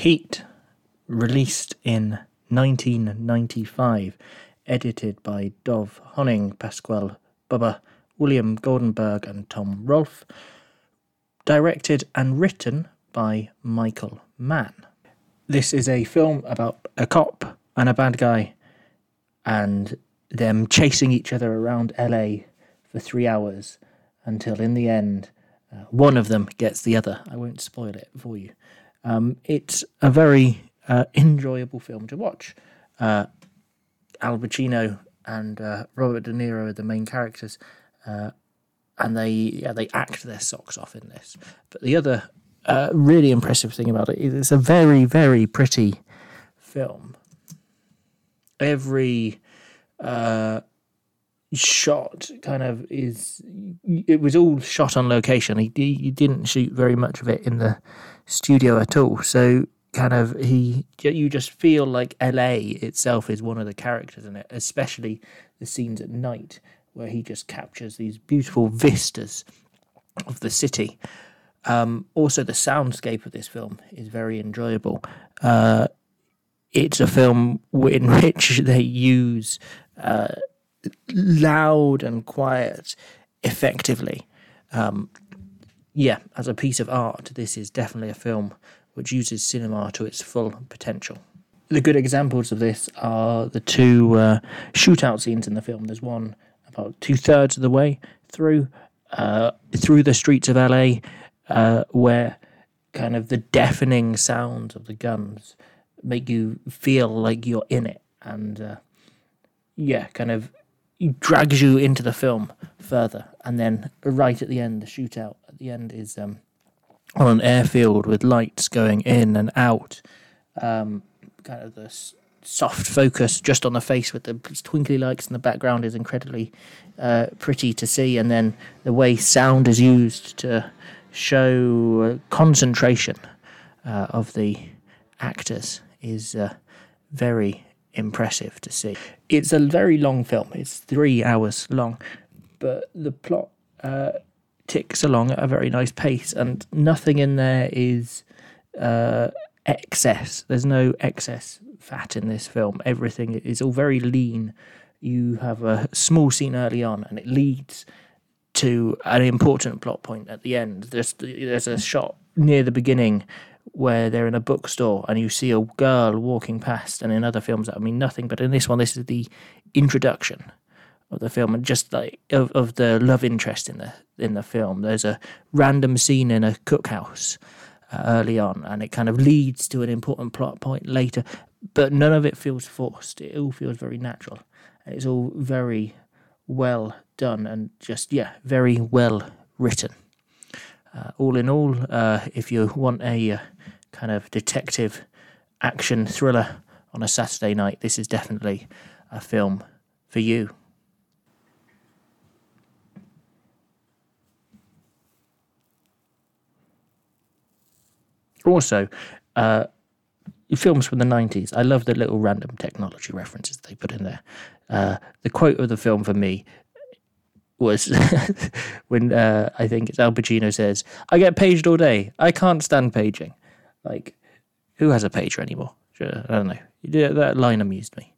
Heat, released in 1995, edited by Dov Hoenig, Pasquale Buba, William Goldenberg, and Tom Rolfe, directed and written by Michael Mann. This is a film about a cop and a bad guy and them chasing each other around LA for three hours until in the end uh, one of them gets the other. I won't spoil it for you. Um, it's a very uh, enjoyable film to watch. Uh, Al Pacino and uh, Robert De Niro are the main characters, uh, and they yeah, they act their socks off in this. But the other uh, really impressive thing about it is it's a very very pretty film. Every uh, shot kind of is it was all shot on location. He, he didn't shoot very much of it in the studio at all. So kind of he you just feel like LA itself is one of the characters in it, especially the scenes at night where he just captures these beautiful vistas of the city. Um, also, the soundscape of this film is very enjoyable. Uh, it's a film in which they use uh, loud and quiet effectively. Um, yeah, as a piece of art, this is definitely a film which uses cinema to its full potential. The good examples of this are the two uh, shootout scenes in the film. There's one about two thirds of the way through uh, through the streets of LA, uh, where kind of the deafening sounds of the guns make you feel like you're in it, and uh, yeah, kind of drags you into the film further. And then right at the end, the shootout at the end is um, on an airfield with lights going in and out. Um, kind of the soft focus just on the face with the twinkly lights in the background is incredibly uh, pretty to see. And then the way sound is used to show uh, concentration uh, of the actors is uh, very impressive to see. It's a very long film. It's three hours long, but the plot uh, ticks along at a very nice pace, and nothing in there is uh, excess. There's no excess fat in this film. Everything is all very lean. You have a small scene early on, and it leads to an important plot point at the end. There's there's a shot near the beginning where they're in a bookstore and you see a girl walking past, and in other films that mean nothing, but in this one, this is the introduction of the film and just like of, of the love interest in the in the film. There's a random scene in a cookhouse uh, early on, and it kind of leads to an important plot point later, but none of it feels forced. It all feels very natural. It's all very well done and just yeah, very well written. Uh, all in all, uh, if you want a uh, kind of detective action thriller on a Saturday night, this is definitely a film for you. Also, uh, films from the 90s, I love the little random technology references they put in there. Uh, the quote of the film for me was when uh, I think it's Al Pacino says, "I get paged all day. I can't stand paging." Like, who has a pager anymore? I don't know. That line amused me.